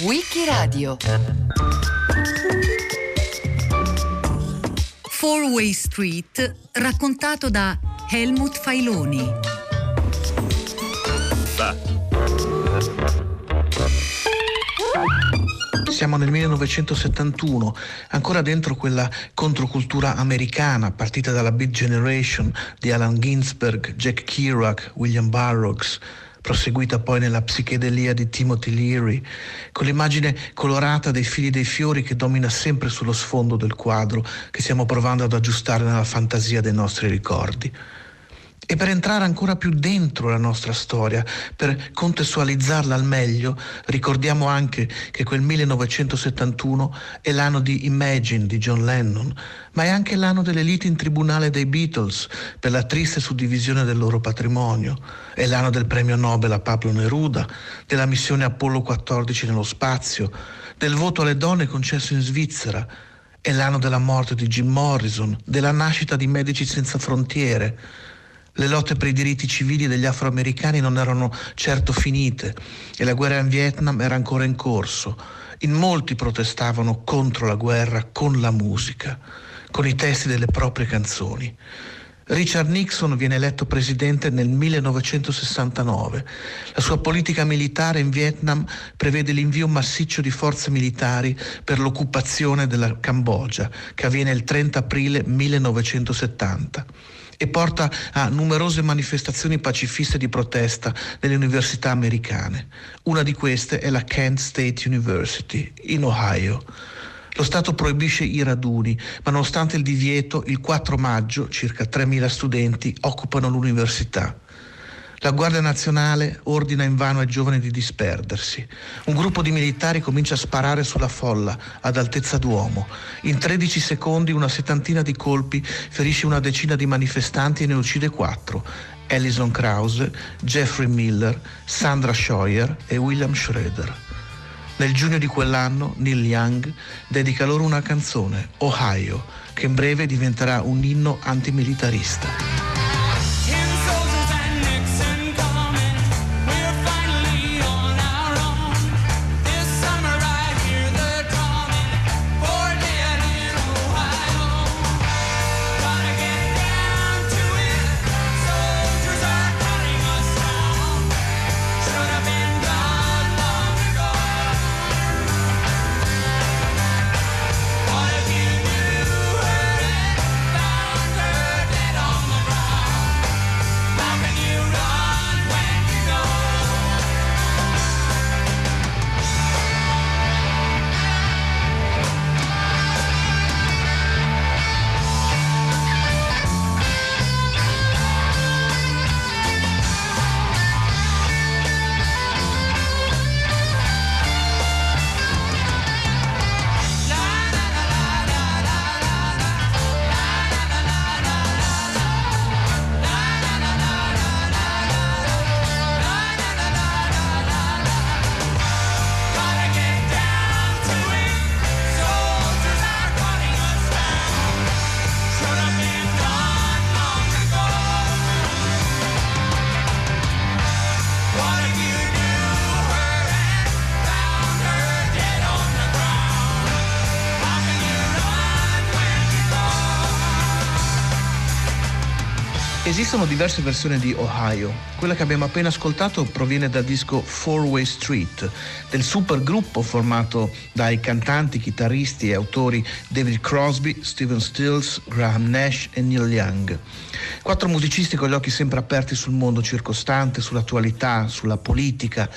Wikiradio Four Way Street raccontato da Helmut Failoni. Siamo nel 1971, ancora dentro quella controcultura americana partita dalla Beat Generation di Alan Ginsberg, Jack Kerouac, William Burroughs, proseguita poi nella psichedelia di Timothy Leary, con l'immagine colorata dei fili dei fiori che domina sempre sullo sfondo del quadro che stiamo provando ad aggiustare nella fantasia dei nostri ricordi. E per entrare ancora più dentro la nostra storia, per contestualizzarla al meglio, ricordiamo anche che quel 1971 è l'anno di Imagine di John Lennon, ma è anche l'anno delle liti in tribunale dei Beatles per la triste suddivisione del loro patrimonio, è l'anno del premio Nobel a Pablo Neruda, della missione Apollo 14 nello spazio, del voto alle donne concesso in Svizzera, è l'anno della morte di Jim Morrison, della nascita di Medici Senza Frontiere, le lotte per i diritti civili degli afroamericani non erano certo finite e la guerra in Vietnam era ancora in corso. In molti protestavano contro la guerra con la musica, con i testi delle proprie canzoni. Richard Nixon viene eletto presidente nel 1969. La sua politica militare in Vietnam prevede l'invio massiccio di forze militari per l'occupazione della Cambogia, che avviene il 30 aprile 1970 e porta a numerose manifestazioni pacifiste di protesta nelle università americane. Una di queste è la Kent State University in Ohio. Lo Stato proibisce i raduni, ma nonostante il divieto, il 4 maggio circa 3.000 studenti occupano l'università. La Guardia Nazionale ordina invano ai giovani di disperdersi. Un gruppo di militari comincia a sparare sulla folla ad altezza d'uomo. In 13 secondi una settantina di colpi ferisce una decina di manifestanti e ne uccide quattro. Alison Krause, Jeffrey Miller, Sandra Scheuer e William Schroeder. Nel giugno di quell'anno Neil Young dedica loro una canzone, Ohio, che in breve diventerà un inno antimilitarista. Esistono diverse versioni di Ohio. Quella che abbiamo appena ascoltato proviene dal disco Four Way Street, del supergruppo formato dai cantanti, chitarristi e autori David Crosby, Steven Stills, Graham Nash e Neil Young. Quattro musicisti con gli occhi sempre aperti sul mondo circostante, sull'attualità, sulla politica.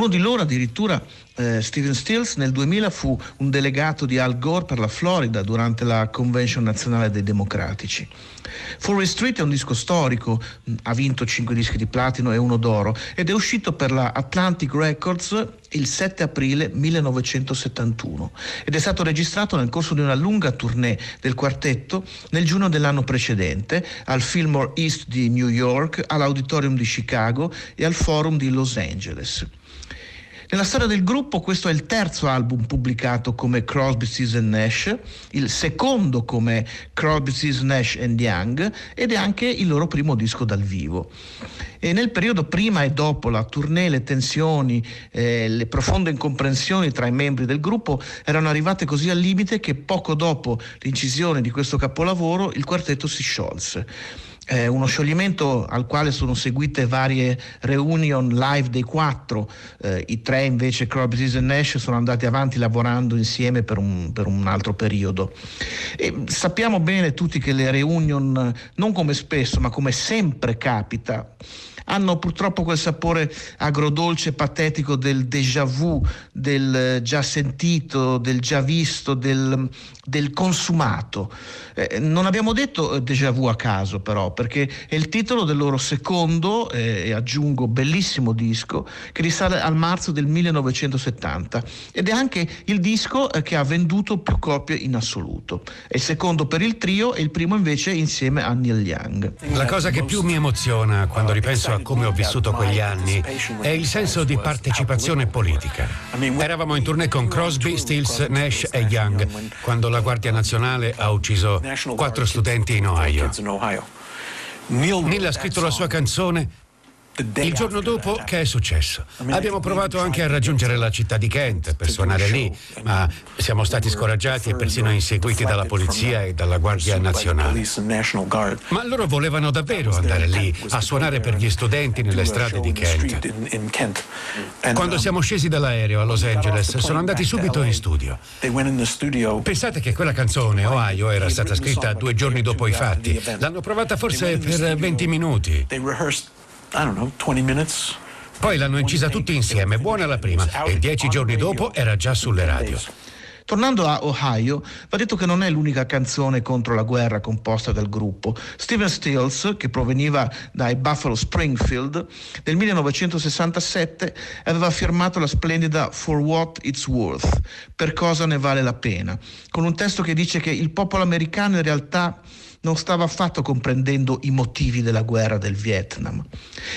Uno di loro addirittura eh, Steven Stills nel 2000 fu un delegato di Al Gore per la Florida durante la Convention nazionale dei democratici. Forest Street è un disco storico, ha vinto 5 dischi di platino e uno d'oro ed è uscito per la Atlantic Records il 7 aprile 1971 ed è stato registrato nel corso di una lunga tournée del quartetto nel giugno dell'anno precedente al Fillmore East di New York, all'Auditorium di Chicago e al Forum di Los Angeles. Nella storia del gruppo questo è il terzo album pubblicato come Crosby, Stills Nash, il secondo come Crosby, Stills Nash and Young ed è anche il loro primo disco dal vivo. E nel periodo prima e dopo la tournée, le tensioni, eh, le profonde incomprensioni tra i membri del gruppo erano arrivate così al limite che poco dopo l'incisione di questo capolavoro il quartetto si sciolse eh, uno scioglimento al quale sono seguite varie reunion live dei quattro, eh, i tre invece Crosby e Nash sono andati avanti lavorando insieme per un, per un altro periodo. E sappiamo bene tutti che le reunion, non come spesso, ma come sempre capita, hanno purtroppo quel sapore agrodolce patetico del déjà vu, del già sentito, del già visto, del, del consumato. Eh, non abbiamo detto eh, déjà vu a caso però, perché è il titolo del loro secondo, eh, e aggiungo, bellissimo disco, che risale al marzo del 1970 ed è anche il disco eh, che ha venduto più copie in assoluto. È il secondo per il trio e il primo invece insieme a Neil Young. La cosa che più mi emoziona quando ripenso a come ho vissuto quegli anni è il senso di partecipazione politica. Eravamo in tournée con Crosby, Stills, Nash e Young quando la Guardia Nazionale ha ucciso quattro studenti in Ohio. Neil ha scritto la sua canzone il giorno dopo, che è successo? Abbiamo provato anche a raggiungere la città di Kent per suonare lì, ma siamo stati scoraggiati e persino inseguiti dalla polizia e dalla Guardia Nazionale. Ma loro volevano davvero andare lì a suonare per gli studenti nelle strade di Kent. Quando siamo scesi dall'aereo a Los Angeles, sono andati subito in studio. Pensate che quella canzone, Ohio, era stata scritta due giorni dopo i fatti. L'hanno provata forse per 20 minuti. I don't know, 20 minutes. Poi l'hanno incisa tutti insieme, buona la prima, e dieci giorni dopo era già sulle radio. Tornando a Ohio, va detto che non è l'unica canzone contro la guerra composta dal gruppo. Steven Stills, che proveniva dai Buffalo Springfield, nel 1967 aveva firmato la splendida For What It's Worth, per cosa ne vale la pena, con un testo che dice che il popolo americano in realtà non stava affatto comprendendo i motivi della guerra del Vietnam.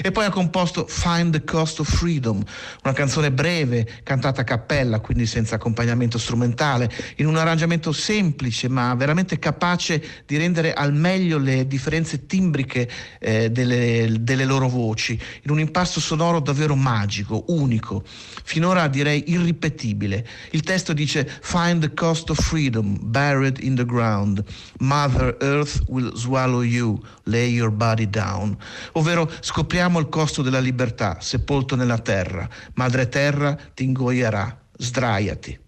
E poi ha composto Find the Cost of Freedom, una canzone breve, cantata a cappella, quindi senza accompagnamento strumentale, in un arrangiamento semplice ma veramente capace di rendere al meglio le differenze timbriche eh, delle, delle loro voci, in un impasto sonoro davvero magico, unico, finora direi irripetibile. Il testo dice Find the Cost of Freedom, buried in the ground, Mother Earth earth will swallow you, lay your body down, ovvero scopriamo il costo della libertà, sepolto nella terra, madre terra ti ingoierà, sdraiati.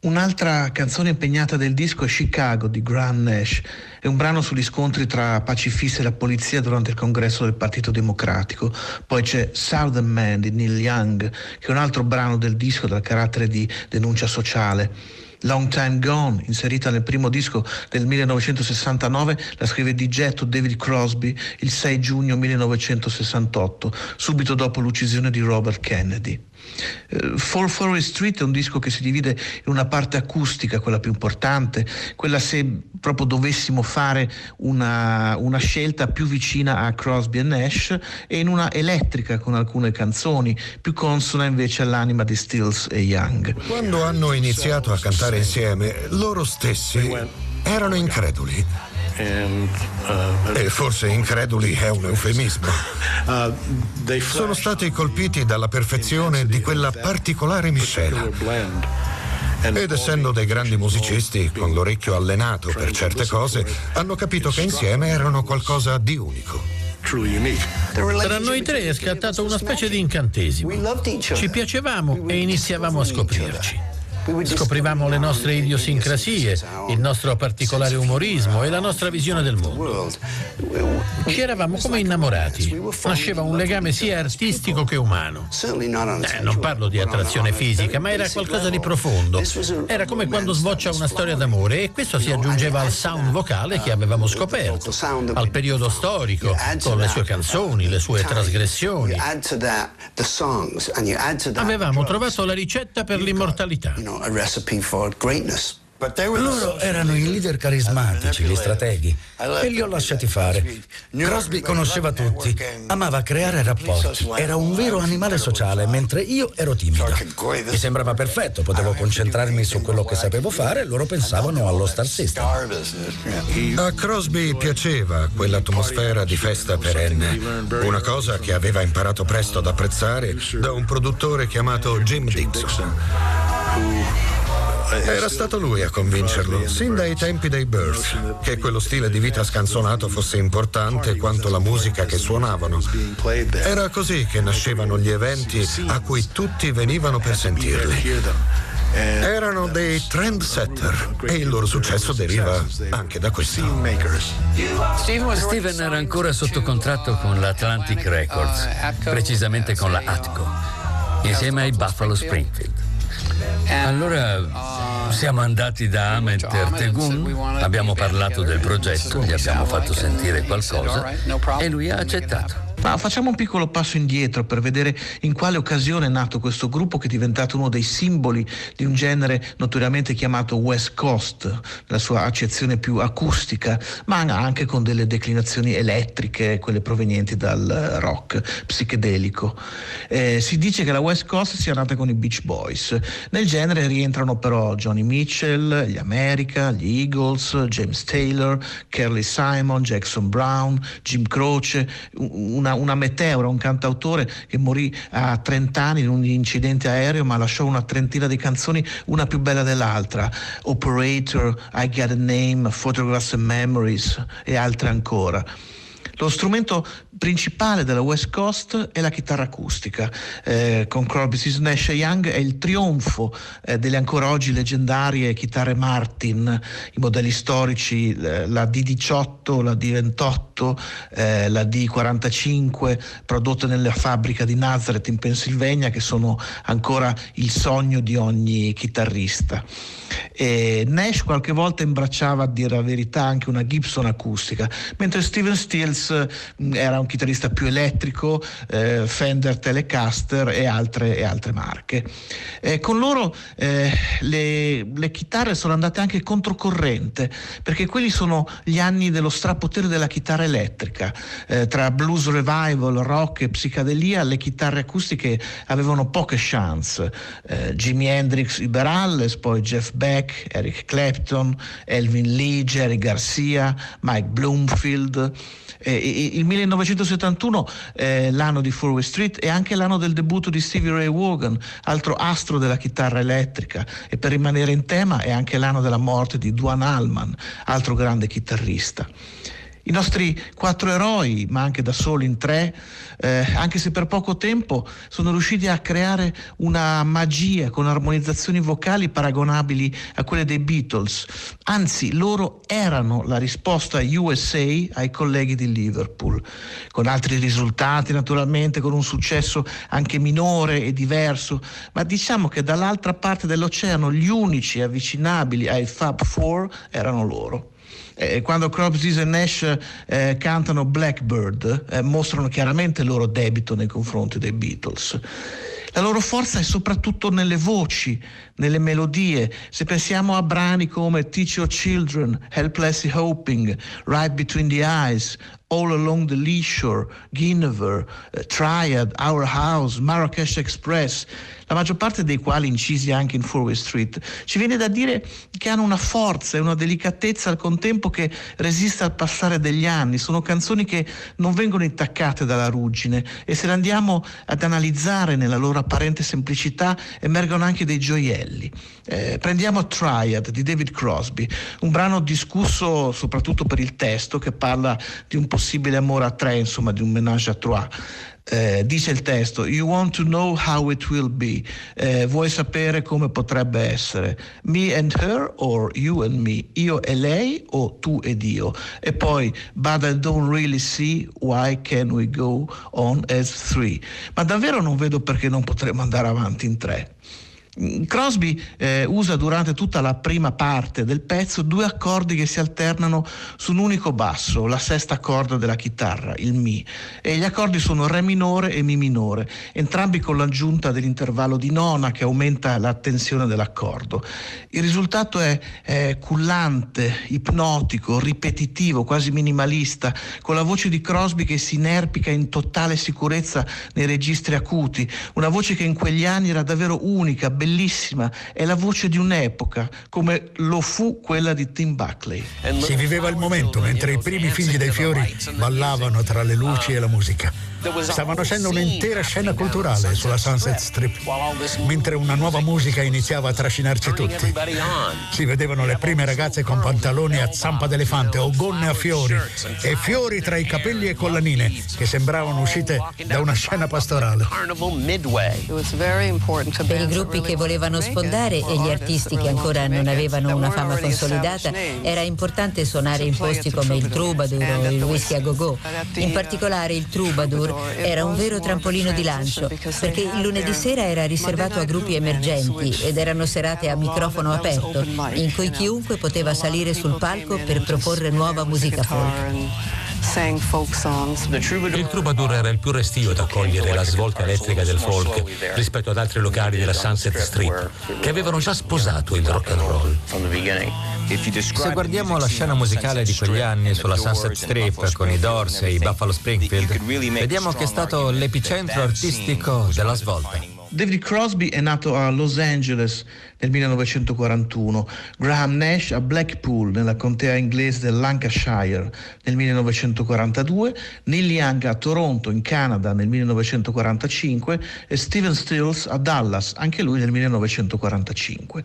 Un'altra canzone impegnata del disco è Chicago di Graham Nash, è un brano sugli scontri tra pacifisti e la polizia durante il congresso del Partito Democratico. Poi c'è Southern Man di Neil Young, che è un altro brano del disco dal carattere di denuncia sociale. Long Time Gone, inserita nel primo disco del 1969, la scrive di getto David Crosby il 6 giugno 1968, subito dopo l'uccisione di Robert Kennedy. For Forest Street è un disco che si divide in una parte acustica, quella più importante, quella se proprio dovessimo fare una, una scelta più vicina a Crosby e Nash, e in una elettrica con alcune canzoni, più consona invece all'anima di Stills e Young. Quando hanno iniziato a cantare insieme, loro stessi erano increduli. Uh, e forse increduli è un eufemismo. Uh, Sono stati colpiti dalla perfezione di quella particolare miscela. Ed essendo dei grandi musicisti, con l'orecchio allenato per certe cose, hanno capito che insieme erano qualcosa di unico. Tra noi tre è scattato una specie di incantesimo. Ci piacevamo e iniziavamo a scoprirci. Scoprivamo le nostre idiosincrasie, il nostro particolare umorismo e la nostra visione del mondo. Ci eravamo come innamorati. Nasceva un legame sia artistico che umano. Eh, non parlo di attrazione fisica, ma era qualcosa di profondo. Era come quando sboccia una storia d'amore e questo si aggiungeva al sound vocale che avevamo scoperto, al periodo storico, con le sue canzoni, le sue trasgressioni. Avevamo trovato la ricetta per l'immortalità. A recipe for greatness. Loro erano i leader carismatici, gli strateghi, e li ho lasciati fare. Crosby conosceva tutti, amava creare rapporti, era un vero animale sociale, mentre io ero timido. Mi sembrava perfetto, potevo concentrarmi su quello che sapevo fare e loro pensavano allo Star System. A Crosby piaceva quell'atmosfera di festa perenne, una cosa che aveva imparato presto ad apprezzare da un produttore chiamato Jim Dixon. Era stato lui a convincerlo, sin dai tempi dei Birth, che quello stile di vita scanzonato fosse importante quanto la musica che suonavano. Era così che nascevano gli eventi a cui tutti venivano per sentirli. Erano dei trendsetter e il loro successo deriva anche da questo. Steven era ancora sotto contratto con l'Atlantic Records, precisamente con la Atco, insieme ai Buffalo Springfield. Allora siamo andati da Ahmed Ertegun, abbiamo parlato del progetto, gli abbiamo fatto sentire qualcosa e lui ha accettato. Ma facciamo un piccolo passo indietro per vedere in quale occasione è nato questo gruppo che è diventato uno dei simboli di un genere notoriamente chiamato West Coast, la sua accezione più acustica, ma anche con delle declinazioni elettriche, quelle provenienti dal rock psichedelico. Eh, si dice che la West Coast sia nata con i Beach Boys. Nel genere rientrano però Johnny Mitchell, gli America, gli Eagles, James Taylor, Curly Simon, Jackson Brown, Jim Croce, una una, una meteora, un cantautore che morì a 30 anni in un incidente aereo ma lasciò una trentina di canzoni, una più bella dell'altra. Operator, I Get a Name, Photographs and Memories e altre ancora. Lo strumento principale della West Coast è la chitarra acustica. Eh, con Crosby, Stills, Nash Young è il trionfo eh, delle ancora oggi leggendarie chitarre Martin, i modelli storici, eh, la D18, la D28, eh, la D45, prodotte nella fabbrica di Nazareth in Pennsylvania, che sono ancora il sogno di ogni chitarrista. E Nash qualche volta imbracciava, a dire la verità, anche una Gibson acustica, mentre Steven Stills mm, era un chitarrista più elettrico, eh, Fender Telecaster e altre, e altre marche. Eh, con loro eh, le, le, chitarre sono andate anche controcorrente, perché quelli sono gli anni dello strapotere della chitarra elettrica. Eh, tra blues revival, rock e psicadelia, le chitarre acustiche avevano poche chance. Eh, Jimi Hendrix, Iberalles, poi Jeff Beck, Eric Clapton, Elvin Lee, Jerry Garcia, Mike Bloomfield. Eh, il 1971 è l'anno di Four Way Street e anche l'anno del debutto di Stevie Ray Vaughan, altro astro della chitarra elettrica. E per rimanere in tema è anche l'anno della morte di Duane Allman, altro grande chitarrista. I nostri quattro eroi, ma anche da soli in tre, eh, anche se per poco tempo, sono riusciti a creare una magia con armonizzazioni vocali paragonabili a quelle dei Beatles. Anzi, loro erano la risposta USA ai colleghi di Liverpool, con altri risultati naturalmente, con un successo anche minore e diverso, ma diciamo che dall'altra parte dell'oceano gli unici avvicinabili ai Fab Four erano loro eh, quando Crosby e Nash eh, cantano Blackbird eh, mostrano chiaramente il loro debito nei confronti dei Beatles. La loro forza è soprattutto nelle voci, nelle melodie. Se pensiamo a brani come Teach Your Children, Helplessly Hoping, Right Between the Eyes, All Along the Lee Shore, Guinevere, uh, Triad, Our House, Marrakesh Express, la maggior parte dei quali incisi anche in Four Way Street, ci viene da dire che hanno una forza e una delicatezza al contempo che resiste al passare degli anni. Sono canzoni che non vengono intaccate dalla ruggine e se le andiamo ad analizzare nella loro apparente semplicità emergono anche dei gioielli. Eh, prendiamo Triad di David Crosby, un brano discusso soprattutto per il testo che parla di un possibile amore a tre, insomma di un ménage à trois. Eh, dice il testo, you want to know how it will be, eh, vuoi sapere come potrebbe essere, me and her or you and me, io e lei o tu ed io, e poi, but I don't really see why can we go on as three, ma davvero non vedo perché non potremmo andare avanti in tre. Crosby eh, usa durante tutta la prima parte del pezzo due accordi che si alternano su un unico basso, la sesta corda della chitarra, il Mi, e gli accordi sono Re minore e Mi minore, entrambi con l'aggiunta dell'intervallo di nona che aumenta la tensione dell'accordo. Il risultato è, è cullante, ipnotico, ripetitivo, quasi minimalista, con la voce di Crosby che si inerpica in totale sicurezza nei registri acuti, una voce che in quegli anni era davvero unica, bellissima, è la voce di un'epoca, come lo fu quella di Tim Buckley. Si viveva il momento mentre i primi figli dei fiori ballavano tra le luci e la musica. Stavano facendo un'intera scena culturale sulla Sunset Strip, mentre una nuova musica iniziava a trascinarci tutti. Si vedevano le prime ragazze con pantaloni a zampa d'elefante o gonne a fiori e fiori tra i capelli e collanine che sembravano uscite da una scena pastorale. Per i gruppi che volevano sfondare e gli artisti che ancora non avevano una fama consolidata, era importante suonare in posti come il Troubadour o il Whisky a Go-Go. In particolare il Troubadour era un vero trampolino di lancio, perché il lunedì sera era riservato a gruppi emergenti ed erano serate a microfono aperto, in cui chiunque poteva salire sul palco per proporre nuova musica folk. Il Troubadour era il più restio ad accogliere la svolta elettrica del folk rispetto ad altri locali della Sunset Strip che avevano già sposato il rock and roll. Se guardiamo la scena musicale di quegli anni sulla Sunset Strip con i Doors e i Buffalo Springfield, vediamo che è stato l'epicentro artistico della svolta. David Crosby è nato a Los Angeles nel 1941, Graham Nash a Blackpool nella contea inglese del Lancashire nel 1942, Neil Young a Toronto in Canada nel 1945 e Steven Stills a Dallas, anche lui nel 1945.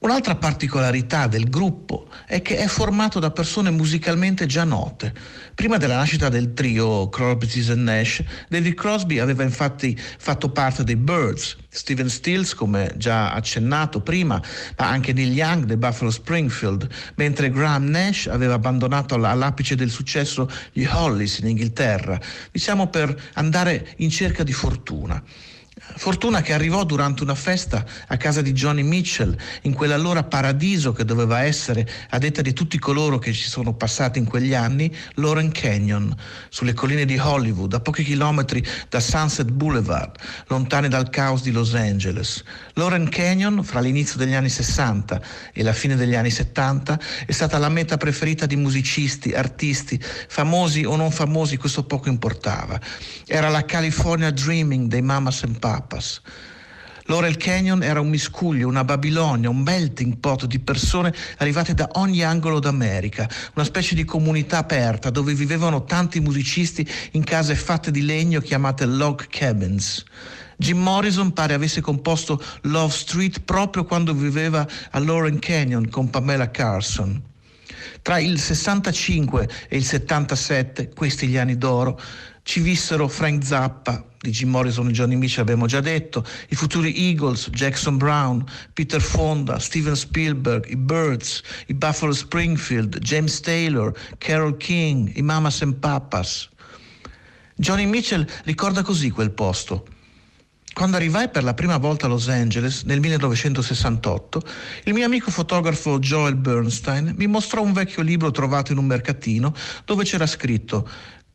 Un'altra particolarità del gruppo è che è formato da persone musicalmente già note. Prima della nascita del trio Crosby, Stills Nash, David Crosby aveva infatti fatto parte dei Birds, Steven Stills, come già accennato prima, ma anche Neil Young dei Buffalo Springfield, mentre Graham Nash aveva abbandonato all'apice del successo gli Hollies in Inghilterra, diciamo per andare in cerca di fortuna. Fortuna che arrivò durante una festa a casa di Johnny Mitchell, in quell'allora paradiso che doveva essere, a detta di tutti coloro che ci sono passati in quegli anni, Lauren Canyon, sulle colline di Hollywood, a pochi chilometri da Sunset Boulevard, lontane dal caos di Los Angeles. Lauren Canyon, fra l'inizio degli anni 60 e la fine degli anni 70, è stata la meta preferita di musicisti, artisti, famosi o non famosi, questo poco importava. Era la California Dreaming dei Mamas and Papas. Laurel Canyon era un miscuglio, una Babilonia, un melting pot di persone arrivate da ogni angolo d'America, una specie di comunità aperta dove vivevano tanti musicisti in case fatte di legno chiamate log cabins. Jim Morrison pare avesse composto Love Street proprio quando viveva a Lauren Canyon con Pamela Carson. Tra il 65 e il 77, questi gli anni d'oro, ci vissero Frank Zappa, di Jim Morrison e Johnny Mitchell abbiamo già detto, i futuri Eagles, Jackson Brown, Peter Fonda, Steven Spielberg, i Birds, i Buffalo Springfield, James Taylor, Carol King, i Mamas and Papas. Johnny Mitchell ricorda così quel posto. Quando arrivai per la prima volta a Los Angeles nel 1968, il mio amico fotografo Joel Bernstein mi mostrò un vecchio libro trovato in un mercatino dove c'era scritto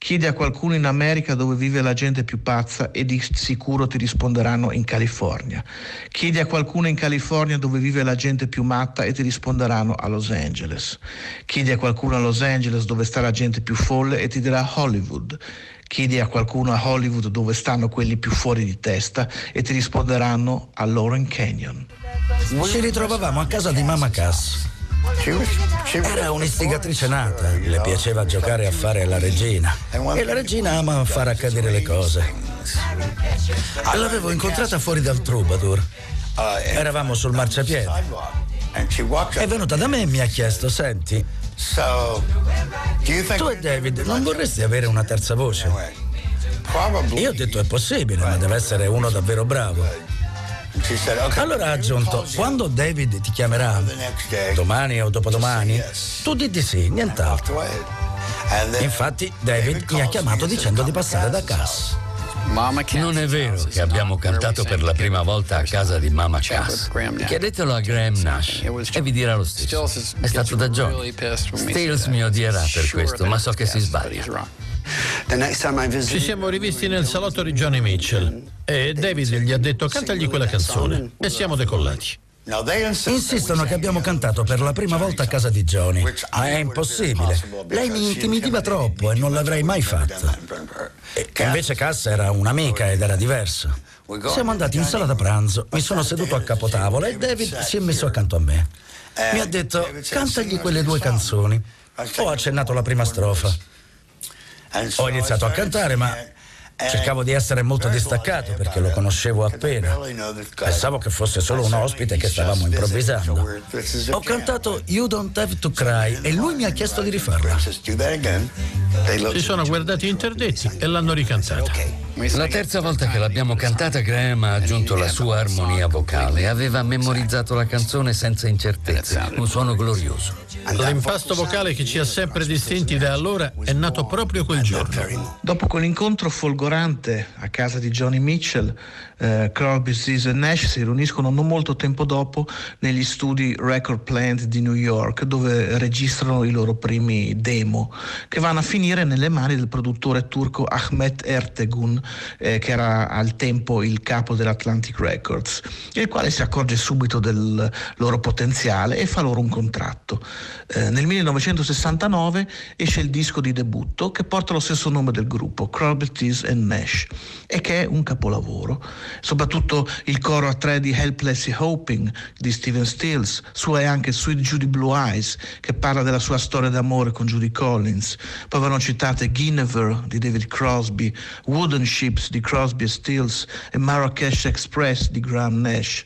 Chiedi a qualcuno in America dove vive la gente più pazza e di sicuro ti risponderanno in California. Chiedi a qualcuno in California dove vive la gente più matta e ti risponderanno a Los Angeles. Chiedi a qualcuno a Los Angeles dove sta la gente più folle e ti dirà Hollywood. Chiedi a qualcuno a Hollywood dove stanno quelli più fuori di testa e ti risponderanno a Lauren Canyon. Ci ritrovavamo a casa di Mama Cass. Era un'istigatrice nata, le piaceva giocare a fare la regina e la regina ama far accadere le cose. L'avevo incontrata fuori dal Troubadour. Eravamo sul marciapiede. È venuta da me e mi ha chiesto, senti, tu e David non vorresti avere una terza voce? Io ho detto è possibile, ma deve essere uno davvero bravo. Allora ha aggiunto, quando David ti chiamerà, domani o dopodomani, tu di di sì, nient'altro. Infatti David mi ha chiamato dicendo di passare da Cass. Non è vero che abbiamo cantato per la prima volta a casa di Mama Cass. Chiedetelo a Graham Nash e vi dirà lo stesso. È stato da Johnny. Stills mi odierà per questo, ma so che si sbaglia. Ci siamo rivisti nel salotto di Johnny Mitchell e David gli ha detto cantagli quella canzone e siamo decollati. Insistono che abbiamo cantato per la prima volta a casa di Johnny, ma è impossibile. Lei mi intimidiva troppo e non l'avrei mai fatto. E invece Cass era un'amica ed era diverso. Siamo andati in sala da pranzo, mi sono seduto a capotavola e David si è messo accanto a me. Mi ha detto, cantagli quelle due canzoni. Ho accennato la prima strofa. Ho iniziato a cantare, ma Cercavo di essere molto distaccato perché lo conoscevo appena. Pensavo che fosse solo un ospite che stavamo improvvisando. Ho cantato You Don't Have to Cry e lui mi ha chiesto di rifarla. Si sono guardati interdetti e l'hanno ricantata. La terza volta che l'abbiamo cantata, Graham ha aggiunto la sua armonia vocale. Aveva memorizzato la canzone senza incertezze. Un suono glorioso. L'impasto vocale che ci ha sempre distinti da allora è nato proprio quel giorno. Dopo quell'incontro folgorante a casa di Johnny Mitchell, eh, Crosby, Stills e Nash si riuniscono non molto tempo dopo negli studi Record Plant di New York dove registrano i loro primi demo che vanno a finire nelle mani del produttore turco Ahmet Ertegun eh, che era al tempo il capo dell'Atlantic Records il quale si accorge subito del loro potenziale e fa loro un contratto. Eh, nel 1969 esce il disco di debutto che porta lo stesso nome del gruppo, Crosby, Stills and Nash e che è un capolavoro soprattutto il coro a tre di Helplessly Hoping di Steven Stills, sua è anche Sweet Judy Blue Eyes che parla della sua storia d'amore con Judy Collins, poi vanno citate Guinevere di David Crosby, Wooden Ships di Crosby e Stills e Marrakesh Express di Graham Nash.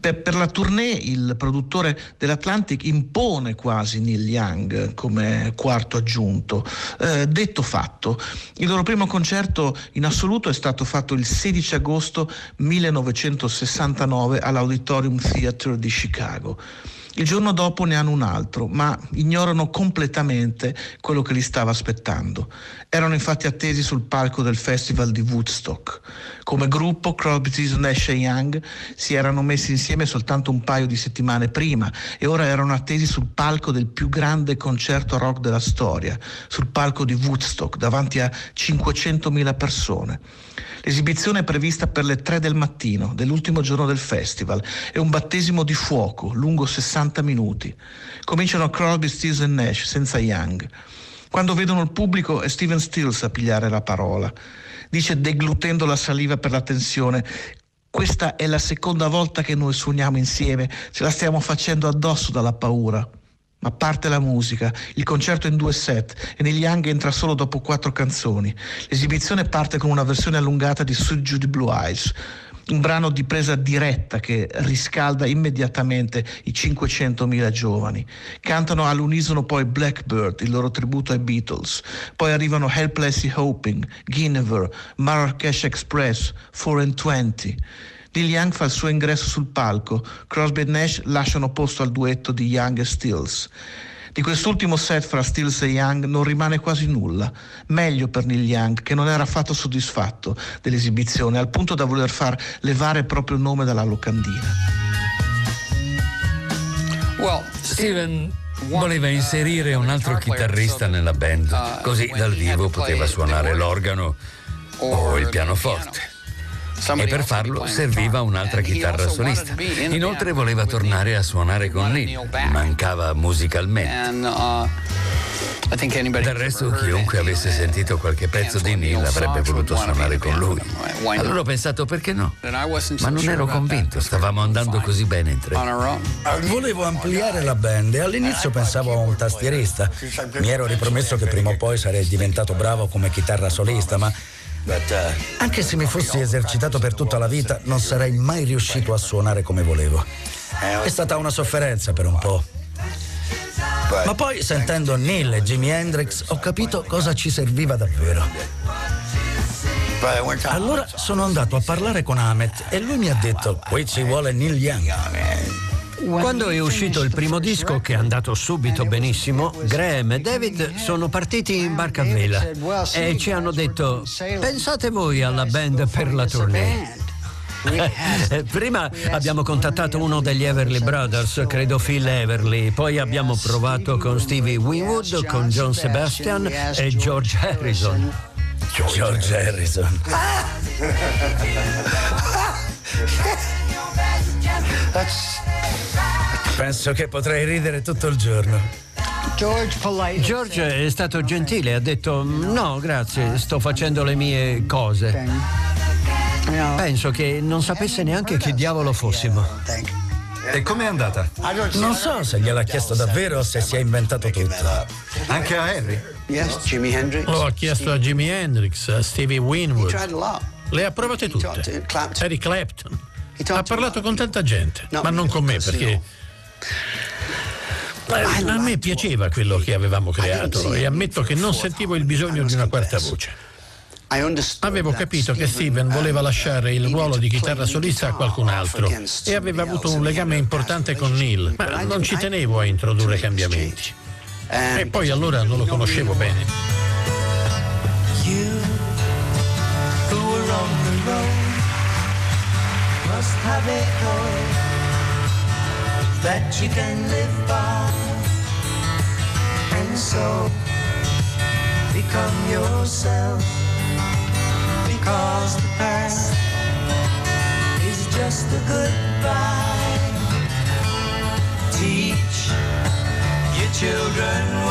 Per, per, la tournée il produttore dell'Atlantic impone quasi Neil Young come quarto aggiunto. Eh, detto fatto, il loro primo concerto in assoluto è stato fatto il 16 agosto 1969 all'Auditorium Theatre di Chicago. Il giorno dopo ne hanno un altro, ma ignorano completamente quello che li stava aspettando. Erano infatti attesi sul palco del festival di Woodstock. Come gruppo, Crosby, Nash e Young si erano messi insieme soltanto un paio di settimane prima e ora erano attesi sul palco del più grande concerto rock della storia, sul palco di Woodstock, davanti a 500.000 persone. L'esibizione è prevista per le 3 del mattino dell'ultimo giorno del festival. È un battesimo di fuoco lungo 60 minuti. Cominciano Crosby, Stills e Nash senza Young. Quando vedono il pubblico è Steven Stills a pigliare la parola. Dice deglutendo la saliva per la tensione questa è la seconda volta che noi suoniamo insieme, ce la stiamo facendo addosso dalla paura. Ma parte la musica, il concerto è in due set e negli Young entra solo dopo quattro canzoni. L'esibizione parte con una versione allungata di Sweet Judy Blue Eyes, un brano di presa diretta che riscalda immediatamente i 500.000 giovani. Cantano all'unisono poi Blackbird, il loro tributo ai Beatles. Poi arrivano Helplessly Hoping, Guinevere, Marrakesh Express, 4 and 20. Neil Young fa il suo ingresso sul palco, Crosby e Nash lasciano posto al duetto di Young e Stills. Di quest'ultimo set fra Stills e Young non rimane quasi nulla. Meglio per Neil Young, che non era affatto soddisfatto dell'esibizione, al punto da voler far levare proprio il nome dalla locandina. Steven voleva inserire un altro chitarrista nella band, così dal vivo poteva suonare l'organo o il pianoforte e per farlo serviva un'altra chitarra solista. Inoltre voleva tornare a suonare con Neil, mancava musicalmente. Uh, Del resto, chiunque avesse sentito qualche pezzo di Neil avrebbe voluto suonare con lui. Allora ho pensato perché no? Ma non ero convinto, stavamo andando così bene in tre. Volevo ampliare la band e all'inizio pensavo a un tastierista. Mi ero ripromesso che prima o poi sarei diventato bravo come chitarra solista, ma anche se mi fossi esercitato per tutta la vita, non sarei mai riuscito a suonare come volevo. È stata una sofferenza per un po'. Ma poi, sentendo Neil e Jimi Hendrix, ho capito cosa ci serviva davvero. Allora sono andato a parlare con Ahmet e lui mi ha detto: Qui ci vuole Neil Young. Quando è uscito il primo disco, che è andato subito benissimo, Graham e David sono partiti in barca a vela e ci hanno detto pensate voi alla band per la tournée. Prima abbiamo contattato uno degli Everly Brothers, credo Phil Everly, poi abbiamo provato con Stevie Winwood, con John Sebastian e George Harrison. George Harrison. Penso che potrei ridere tutto il giorno. George è stato gentile, ha detto no, grazie, sto facendo le mie cose. Penso che non sapesse neanche chi diavolo fossimo. E com'è andata? Non so se gliel'ha chiesto davvero o se si è inventato tutto. Anche a Harry? Lo ha chiesto a Jimi Hendrix, a Stevie Winwood. Le ha provate tutte. Eric Clapton. Ha parlato con tanta gente, ma non con me perché a me piaceva quello che avevamo creato e ammetto che non sentivo il bisogno di una quarta voce. Avevo capito che Steven voleva lasciare il ruolo di chitarra solista a qualcun altro e aveva avuto un legame importante con Neil, ma non ci tenevo a introdurre cambiamenti. E poi allora non lo conoscevo bene. That you can live by. And so become yourself. Because the past is just a goodbye. Teach your children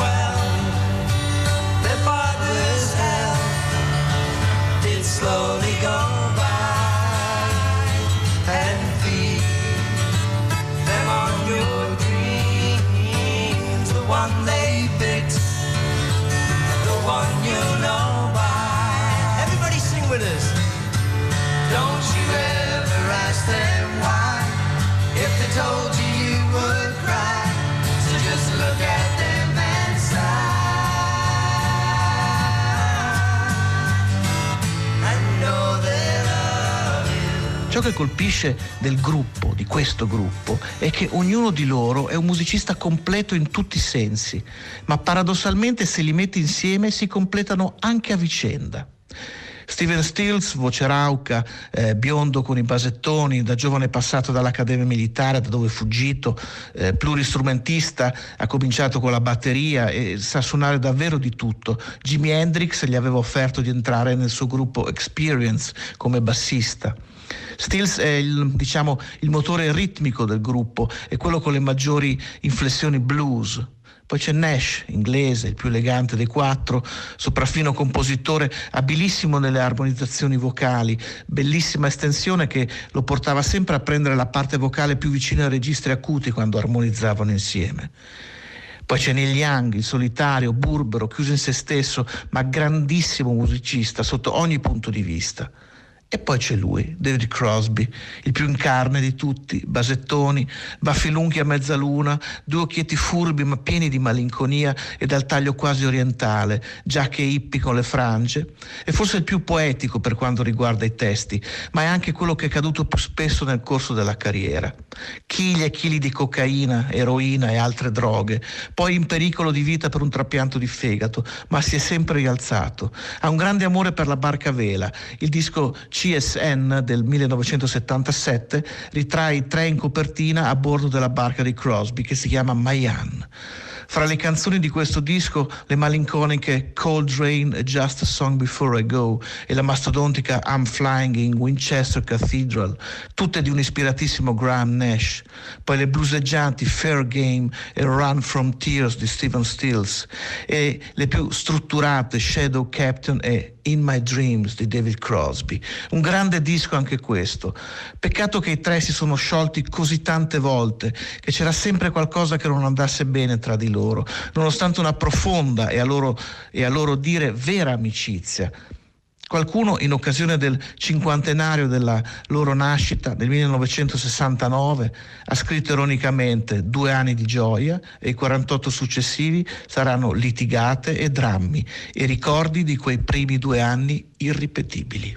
Ciò che colpisce del gruppo, di questo gruppo, è che ognuno di loro è un musicista completo in tutti i sensi, ma paradossalmente se li metti insieme si completano anche a vicenda. Steven Stills, voce rauca, eh, biondo con i basettoni, da giovane passato dall'Accademia Militare, da dove è fuggito, eh, pluristrumentista, ha cominciato con la batteria e sa suonare davvero di tutto. Jimi Hendrix gli aveva offerto di entrare nel suo gruppo Experience come bassista. Stills è il, diciamo, il motore ritmico del gruppo, è quello con le maggiori inflessioni blues. Poi c'è Nash, inglese, il più elegante dei quattro, sopraffino compositore, abilissimo nelle armonizzazioni vocali, bellissima estensione che lo portava sempre a prendere la parte vocale più vicina ai registri acuti quando armonizzavano insieme. Poi c'è Neil Young, il solitario, burbero, chiuso in se stesso, ma grandissimo musicista sotto ogni punto di vista. E poi c'è lui, David Crosby, il più in carne di tutti, basettoni, baffi lunghi a mezzaluna, due occhietti furbi ma pieni di malinconia e dal taglio quasi orientale, giacche hippie con le frange. È forse il più poetico per quanto riguarda i testi, ma è anche quello che è caduto più spesso nel corso della carriera. Chili e chili di cocaina, eroina e altre droghe, poi in pericolo di vita per un trapianto di fegato, ma si è sempre rialzato. Ha un grande amore per la barca a vela, il disco CSN del 1977 ritrae tre in copertina a bordo della barca di Crosby che si chiama Mayan. Fra le canzoni di questo disco, le malinconiche Cold Rain Just a Song Before I Go e la mastodontica I'm Flying in Winchester Cathedral, tutte di un ispiratissimo Graham Nash. Poi le bluseggianti Fair Game e Run from Tears di Stephen Stills e le più strutturate Shadow Captain e in My Dreams di David Crosby. Un grande disco anche questo. Peccato che i tre si sono sciolti così tante volte, che c'era sempre qualcosa che non andasse bene tra di loro, nonostante una profonda e a loro, e a loro dire vera amicizia. Qualcuno in occasione del cinquantenario della loro nascita nel 1969 ha scritto ironicamente due anni di gioia e i 48 successivi saranno litigate e drammi e ricordi di quei primi due anni irripetibili.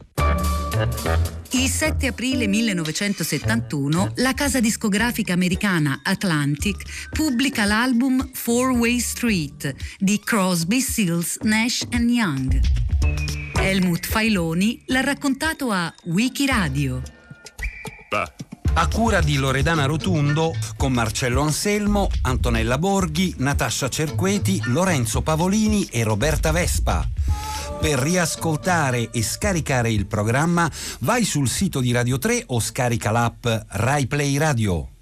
Il 7 aprile 1971 la casa discografica americana Atlantic pubblica l'album Four Way Street di Crosby, Stills, Nash Young. Helmut Failoni l'ha raccontato a Wikiradio. A cura di Loredana Rotundo, con Marcello Anselmo, Antonella Borghi, Natascia Cerqueti, Lorenzo Pavolini e Roberta Vespa. Per riascoltare e scaricare il programma vai sul sito di Radio 3 o scarica l'app RaiPlay Radio.